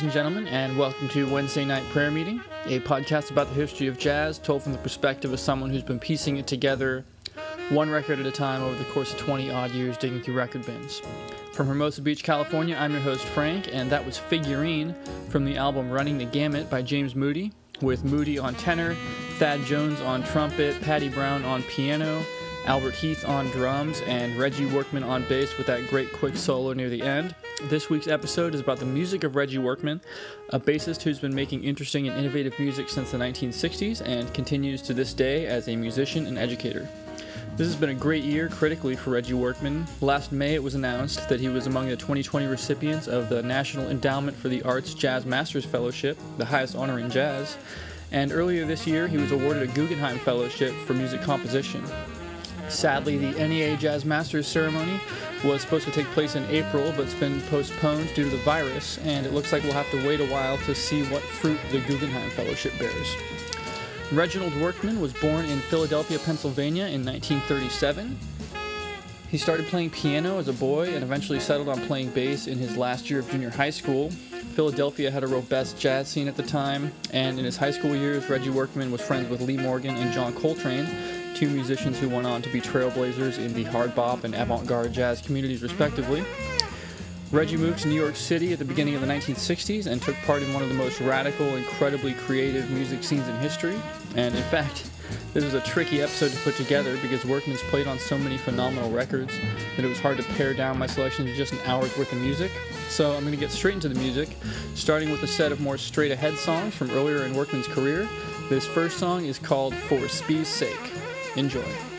ladies and gentlemen, and welcome to Wednesday Night Prayer Meeting, a podcast about the history of jazz told from the perspective of someone who's been piecing it together one record at a time over the course of 20 odd years digging through record bins. From Hermosa Beach, California, I'm your host, Frank, and that was Figurine from the album Running the Gamut by James Moody, with Moody on tenor, Thad Jones on trumpet, Patty Brown on piano, Albert Heath on drums, and Reggie Workman on bass with that great quick solo near the end. This week's episode is about the music of Reggie Workman, a bassist who's been making interesting and innovative music since the 1960s and continues to this day as a musician and educator. This has been a great year critically for Reggie Workman. Last May, it was announced that he was among the 2020 recipients of the National Endowment for the Arts Jazz Masters Fellowship, the highest honor in jazz. And earlier this year, he was awarded a Guggenheim Fellowship for music composition. Sadly, the NEA Jazz Masters ceremony was supposed to take place in April, but it's been postponed due to the virus, and it looks like we'll have to wait a while to see what fruit the Guggenheim Fellowship bears. Reginald Workman was born in Philadelphia, Pennsylvania in 1937. He started playing piano as a boy and eventually settled on playing bass in his last year of junior high school. Philadelphia had a robust jazz scene at the time, and in his high school years, Reggie Workman was friends with Lee Morgan and John Coltrane, two musicians who went on to be trailblazers in the hard bop and avant garde jazz communities, respectively. Reggie moved to New York City at the beginning of the 1960s and took part in one of the most radical, incredibly creative music scenes in history. And in fact, this was a tricky episode to put together because Workman's played on so many phenomenal records that it was hard to pare down my selection to just an hour's worth of music. So I'm going to get straight into the music, starting with a set of more straight ahead songs from earlier in Workman's career. This first song is called For Speed's Sake. Enjoy.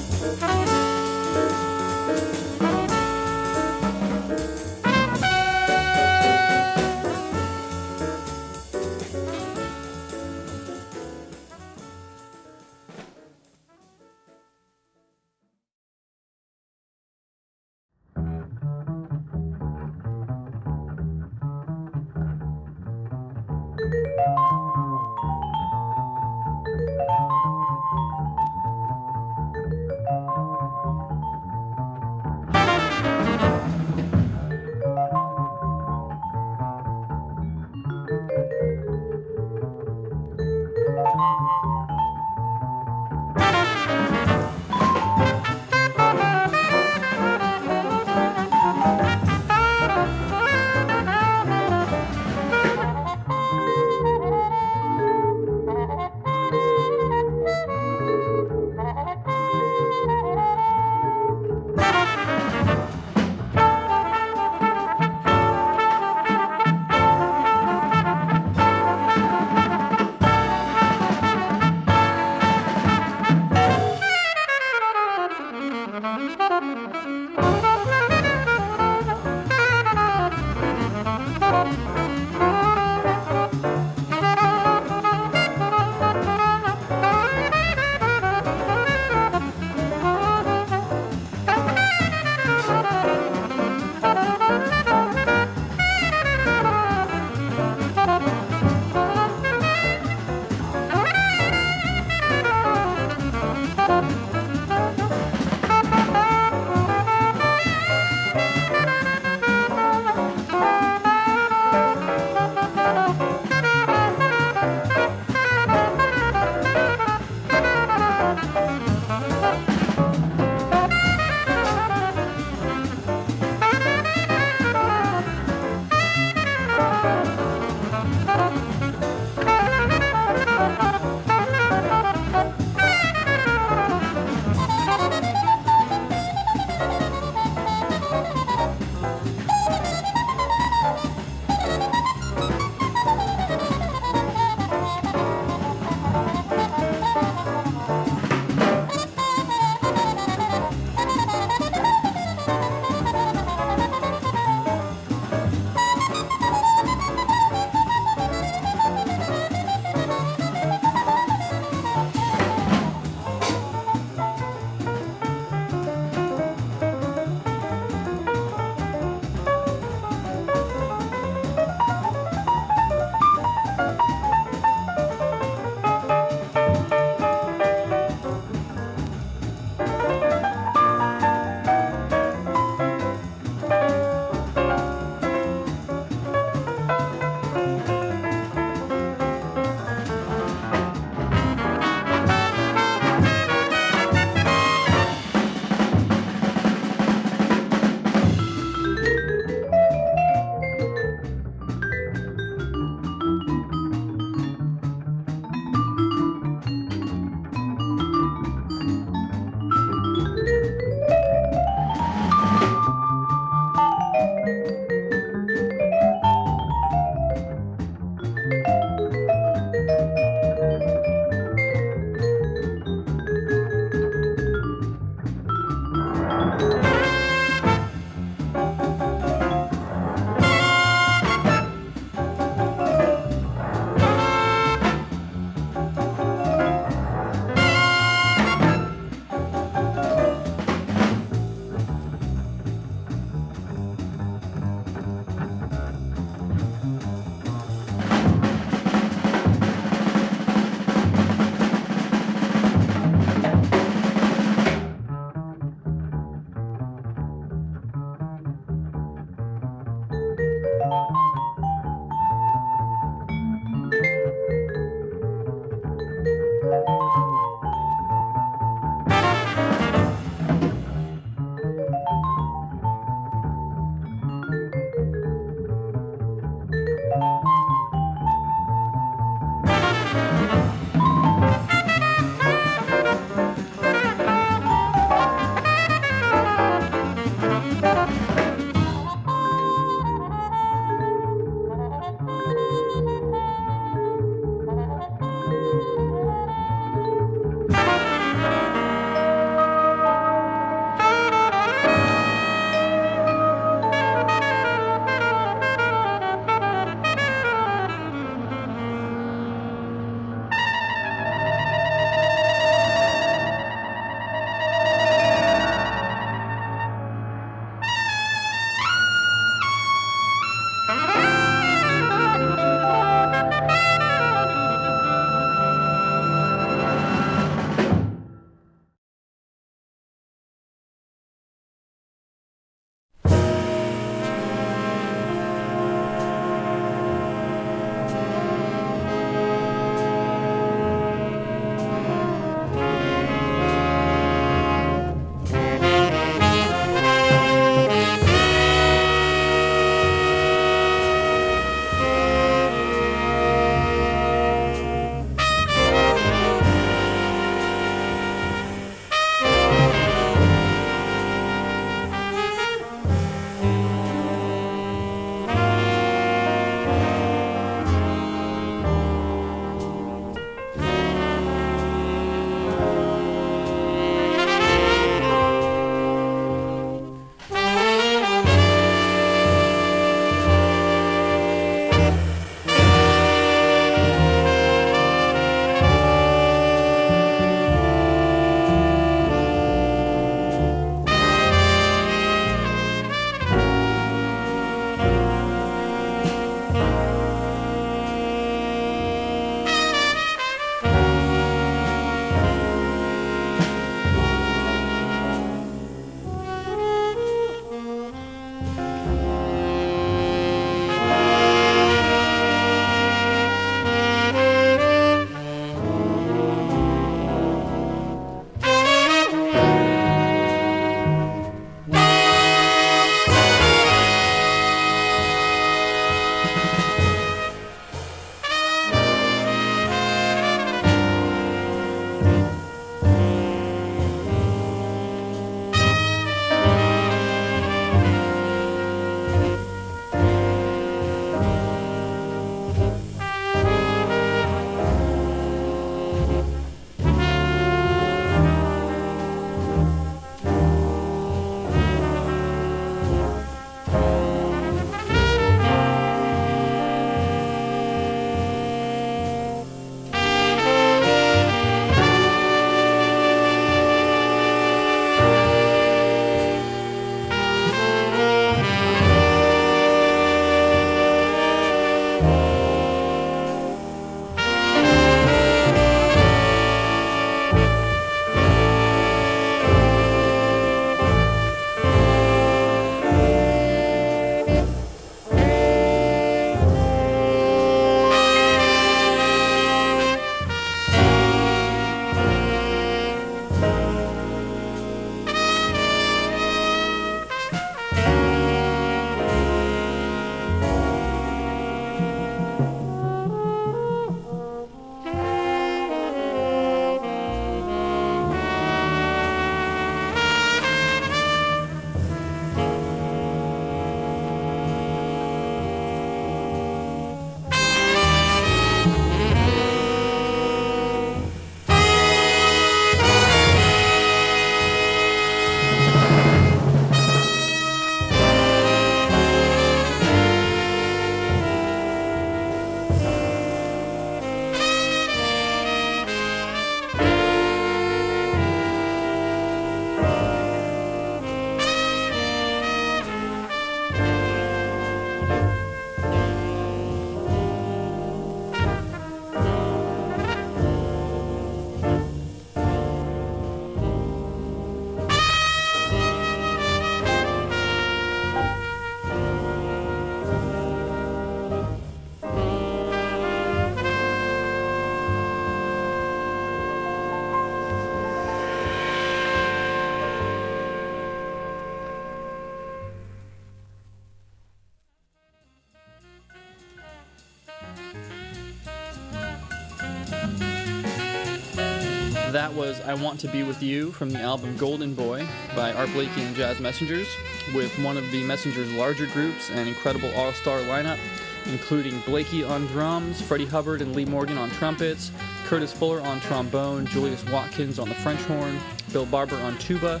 That was I Want to Be With You from the album Golden Boy by Art Blakey and Jazz Messengers, with one of the Messengers' larger groups and incredible all star lineup, including Blakey on drums, Freddie Hubbard and Lee Morgan on trumpets, Curtis Fuller on trombone, Julius Watkins on the French horn, Bill Barber on tuba,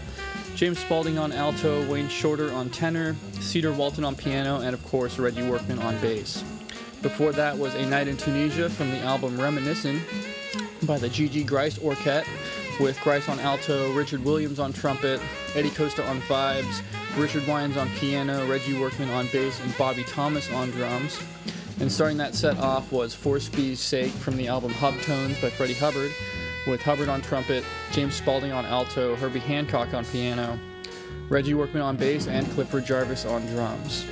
James Spaulding on alto, Wayne Shorter on tenor, Cedar Walton on piano, and of course Reggie Workman on bass. Before that was A Night in Tunisia from the album Reminiscent by the Gigi Gryce Orchette, with Gryce on alto, Richard Williams on trumpet, Eddie Costa on vibes, Richard Wyands on piano, Reggie Workman on bass, and Bobby Thomas on drums. And starting that set off was For Speed's Sake from the album Hub Tones by Freddie Hubbard, with Hubbard on trumpet, James Spaulding on alto, Herbie Hancock on piano, Reggie Workman on bass, and Clifford Jarvis on drums.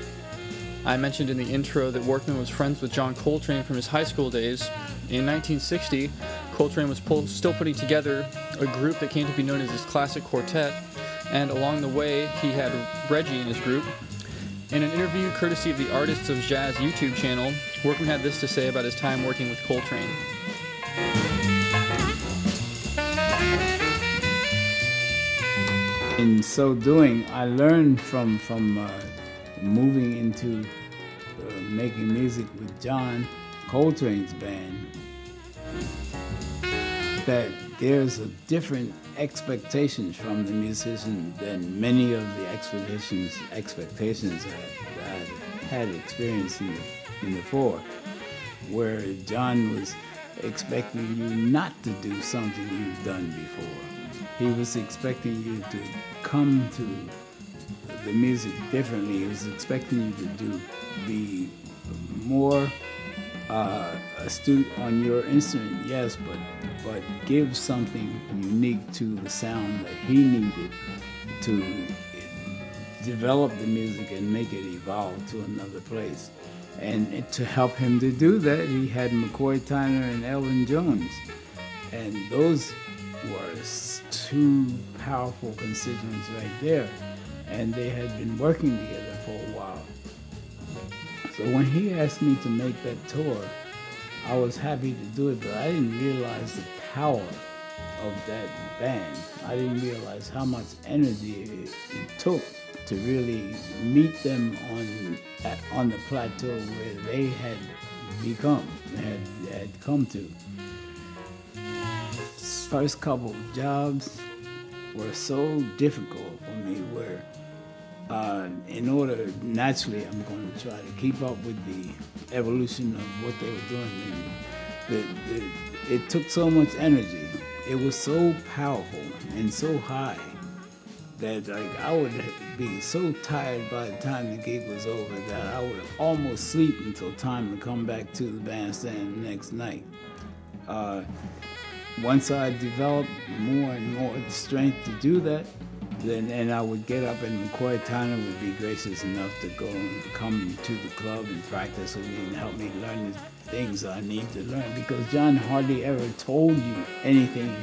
I mentioned in the intro that Workman was friends with John Coltrane from his high school days. In 1960, Coltrane was pull- still putting together a group that came to be known as his Classic Quartet, and along the way, he had Reggie in his group. In an interview courtesy of the Artists of Jazz YouTube channel, Workman had this to say about his time working with Coltrane. In so doing, I learned from from uh, moving into uh, making music with John Coltrane's band that there's a different expectations from the musician than many of the expectations expectations that I had experienced in the, in the four, where John was expecting you not to do something you've done before. He was expecting you to come to the music differently. He was expecting you to do be more uh, astute on your instrument, yes, but but give something unique to the sound that he needed to develop the music and make it evolve to another place. And to help him to do that, he had McCoy Tyner and Elvin Jones, and those were two powerful constituents right there, and they had been working together for a while. So when he asked me to make that tour, I was happy to do it, but I didn't realize the power of that band. I didn't realize how much energy it, it took to really meet them on at, on the plateau where they had become, had, had come to. First couple jobs were so difficult for me where uh, in order, naturally, I'm going to try to keep up with the evolution of what they were doing. The, the, it took so much energy. It was so powerful and so high that like I would be so tired by the time the gig was over that I would almost sleep until time to come back to the bandstand the next night. Uh, once I developed more and more strength to do that, then and I would get up and Tyner would be gracious enough to go and come to the club and practice with me and help me learn the things I need to learn because John hardly ever told you anything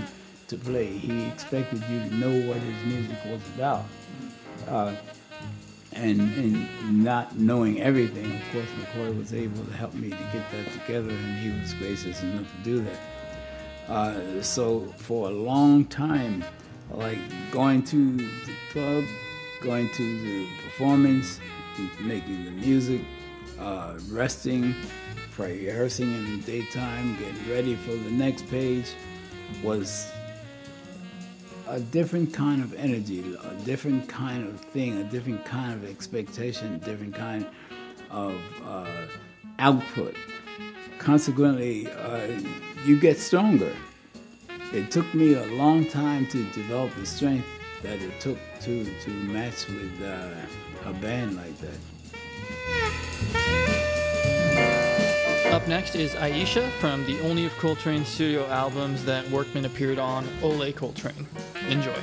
to play. He expected you to know what his music was about. Uh, and, and not knowing everything, of course, McCoy was able to help me to get that together, and he was gracious enough to do that. Uh, so for a long time, like going to the club, going to the performance, making the music, uh, resting, rehearsing in the daytime, getting ready for the next page was a different kind of energy, a different kind of thing, a different kind of expectation, a different kind of uh, output. Consequently, uh, you get stronger it took me a long time to develop the strength that it took to to match with uh, a band like that. Up next is Aisha from the only of Coltrane's studio albums that Workman appeared on, Ole Coltrane. Enjoy.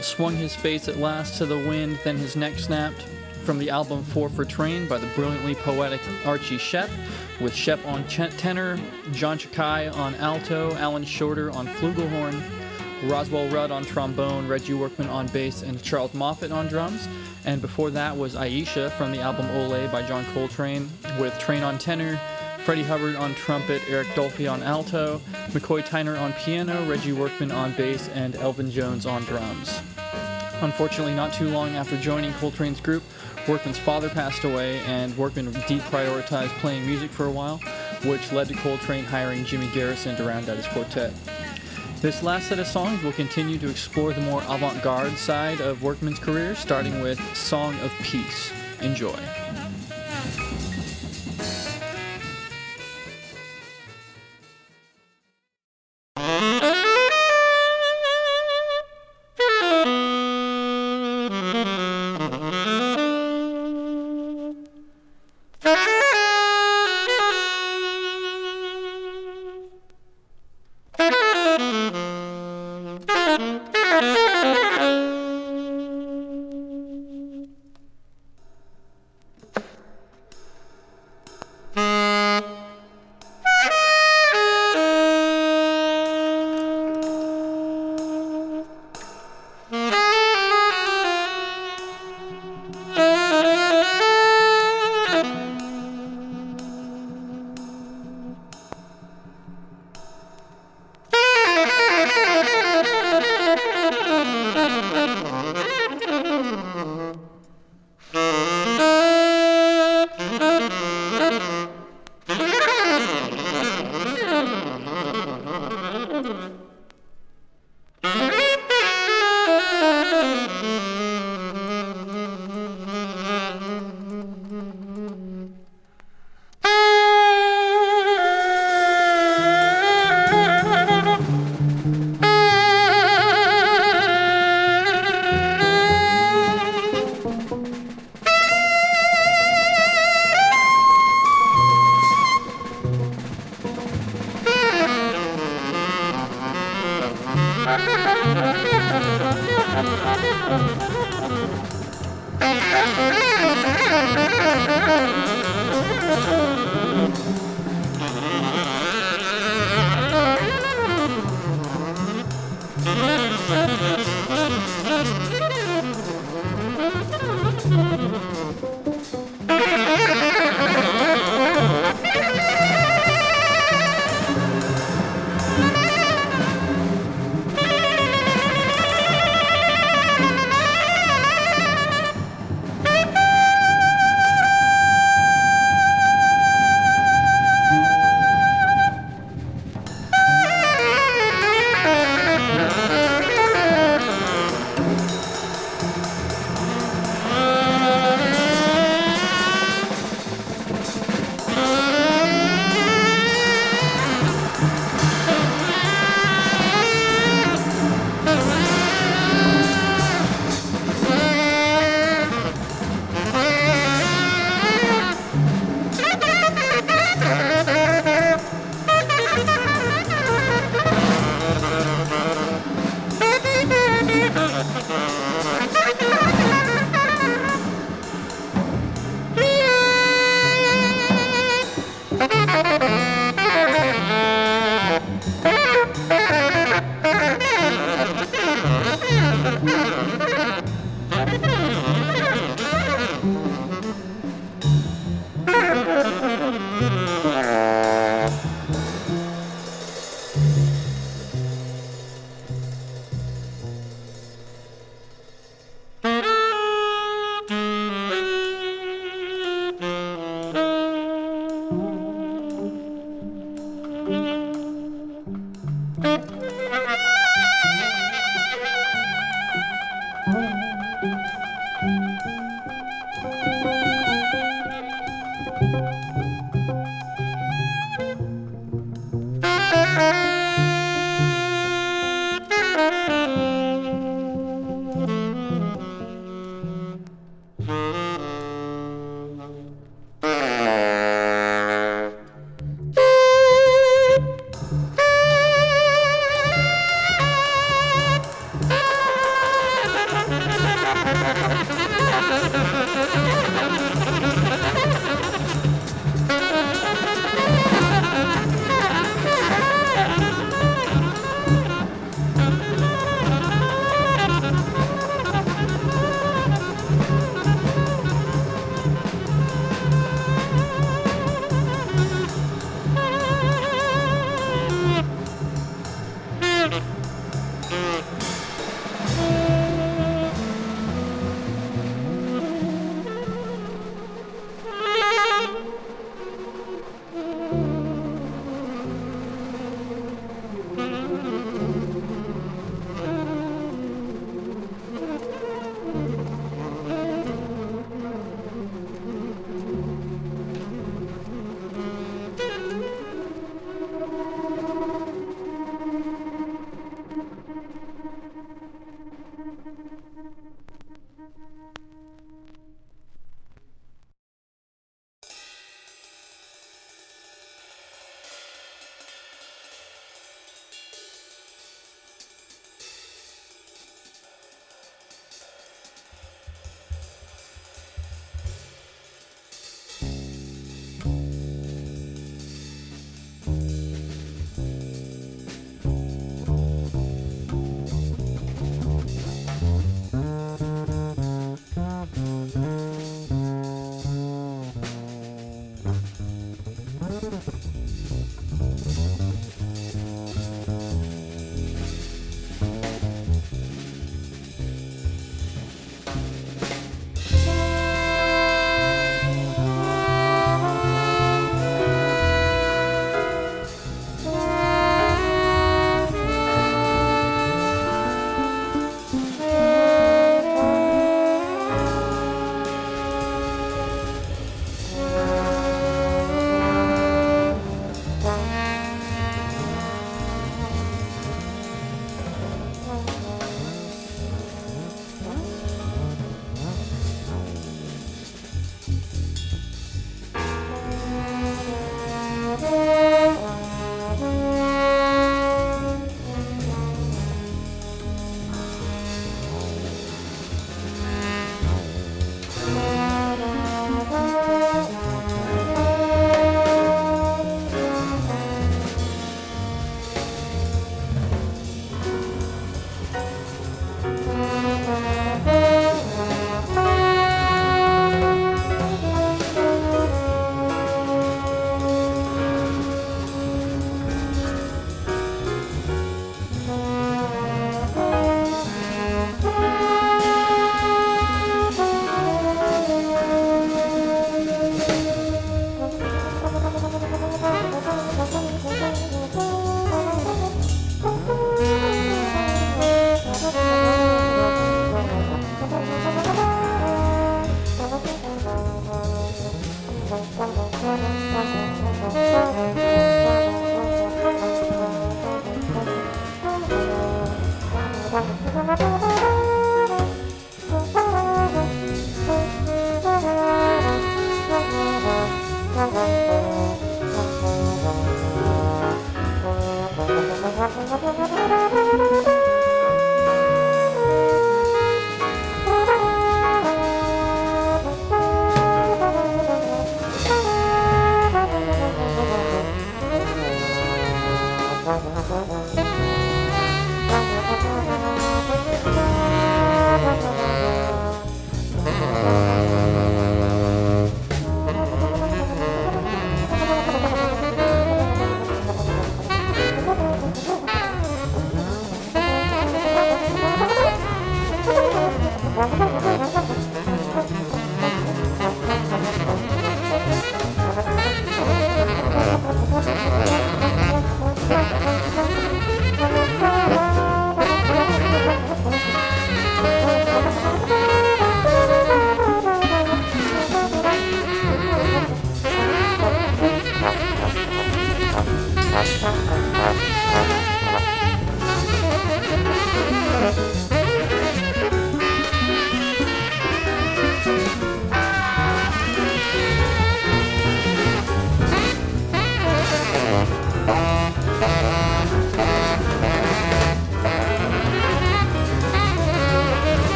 Swung his face at last to the wind, then his neck snapped. From the album Four for Trane by the brilliantly poetic Archie Shepp, with Shepp on tenor, John Tchicai on alto, Alan Shorter on flugelhorn, Roswell Rudd on trombone, Reggie Workman on bass, and Charles Moffett on drums. And before that was Aisha from the album Ole by John Coltrane, with Trane on tenor, Freddie Hubbard on trumpet, Eric Dolphy on alto, McCoy Tyner on piano, Reggie Workman on bass, and Elvin Jones on drums. Unfortunately, not too long after joining Coltrane's group, Workman's father passed away, and Workman deprioritized playing music for a while, which led to Coltrane hiring Jimmy Garrison to round out his quartet. This last set of songs will continue to explore the more avant garde side of Workman's career, starting with Song of Peace. Enjoy.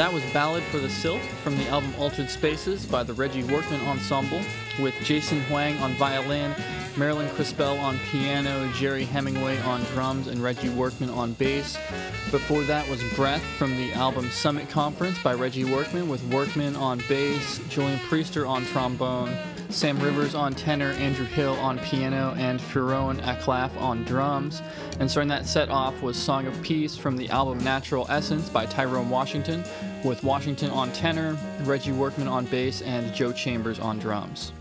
That was Ballad for the Sylph from the album Altered Spaces by the Reggie Workman Ensemble with Jason Hwang on violin, Marilyn Crispell on piano, Gerry Hemingway on drums, and Reggie Workman on bass. Before that was Breath from the album Summit Conference by Reggie Workman with Workman on bass, Julian Priester on trombone, Sam Rivers on tenor, Andrew Hill on piano, and Pheeroan akLaff on drums. And starting that set off was Song of Peace from the album Natural Essence by Tyrone Washington, with Washington on tenor, Reggie Workman on bass, and Joe Chambers on drums.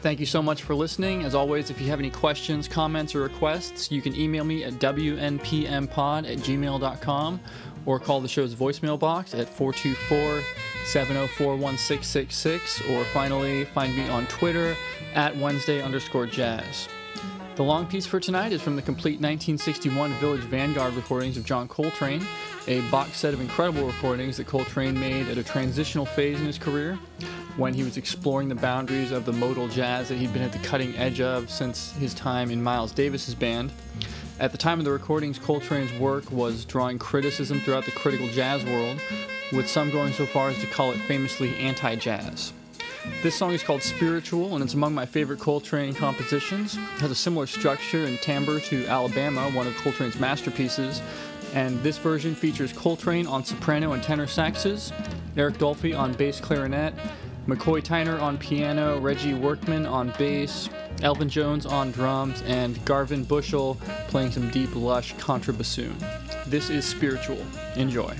Thank you so much for listening. As always, if you have any questions, comments, or requests, you can email me at wnpmpod at gmail.com or call the show's voicemail box at 424 704 1666, or finally find me on Twitter at Wednesday underscore jazz. The long piece for tonight is from the complete 1961 Village Vanguard recordings of John Coltrane, a box set of incredible recordings that Coltrane made at a transitional phase in his career when he was exploring the boundaries of the modal jazz that he'd been at the cutting edge of since his time in Miles Davis's band. At the time of the recordings, Coltrane's work was drawing criticism throughout the critical jazz world, with some going so far as to call it famously anti jazz. This song is called Spiritual, and it's among my favorite Coltrane compositions. It has a similar structure and timbre to Alabama, one of Coltrane's masterpieces, and this version features Coltrane on soprano and tenor saxes, Eric Dolphy on bass clarinet, McCoy Tyner on piano, Reggie Workman on bass, Elvin Jones on drums, and Garvin Bushell playing some deep, lush contrabassoon. This is Spiritual. Enjoy.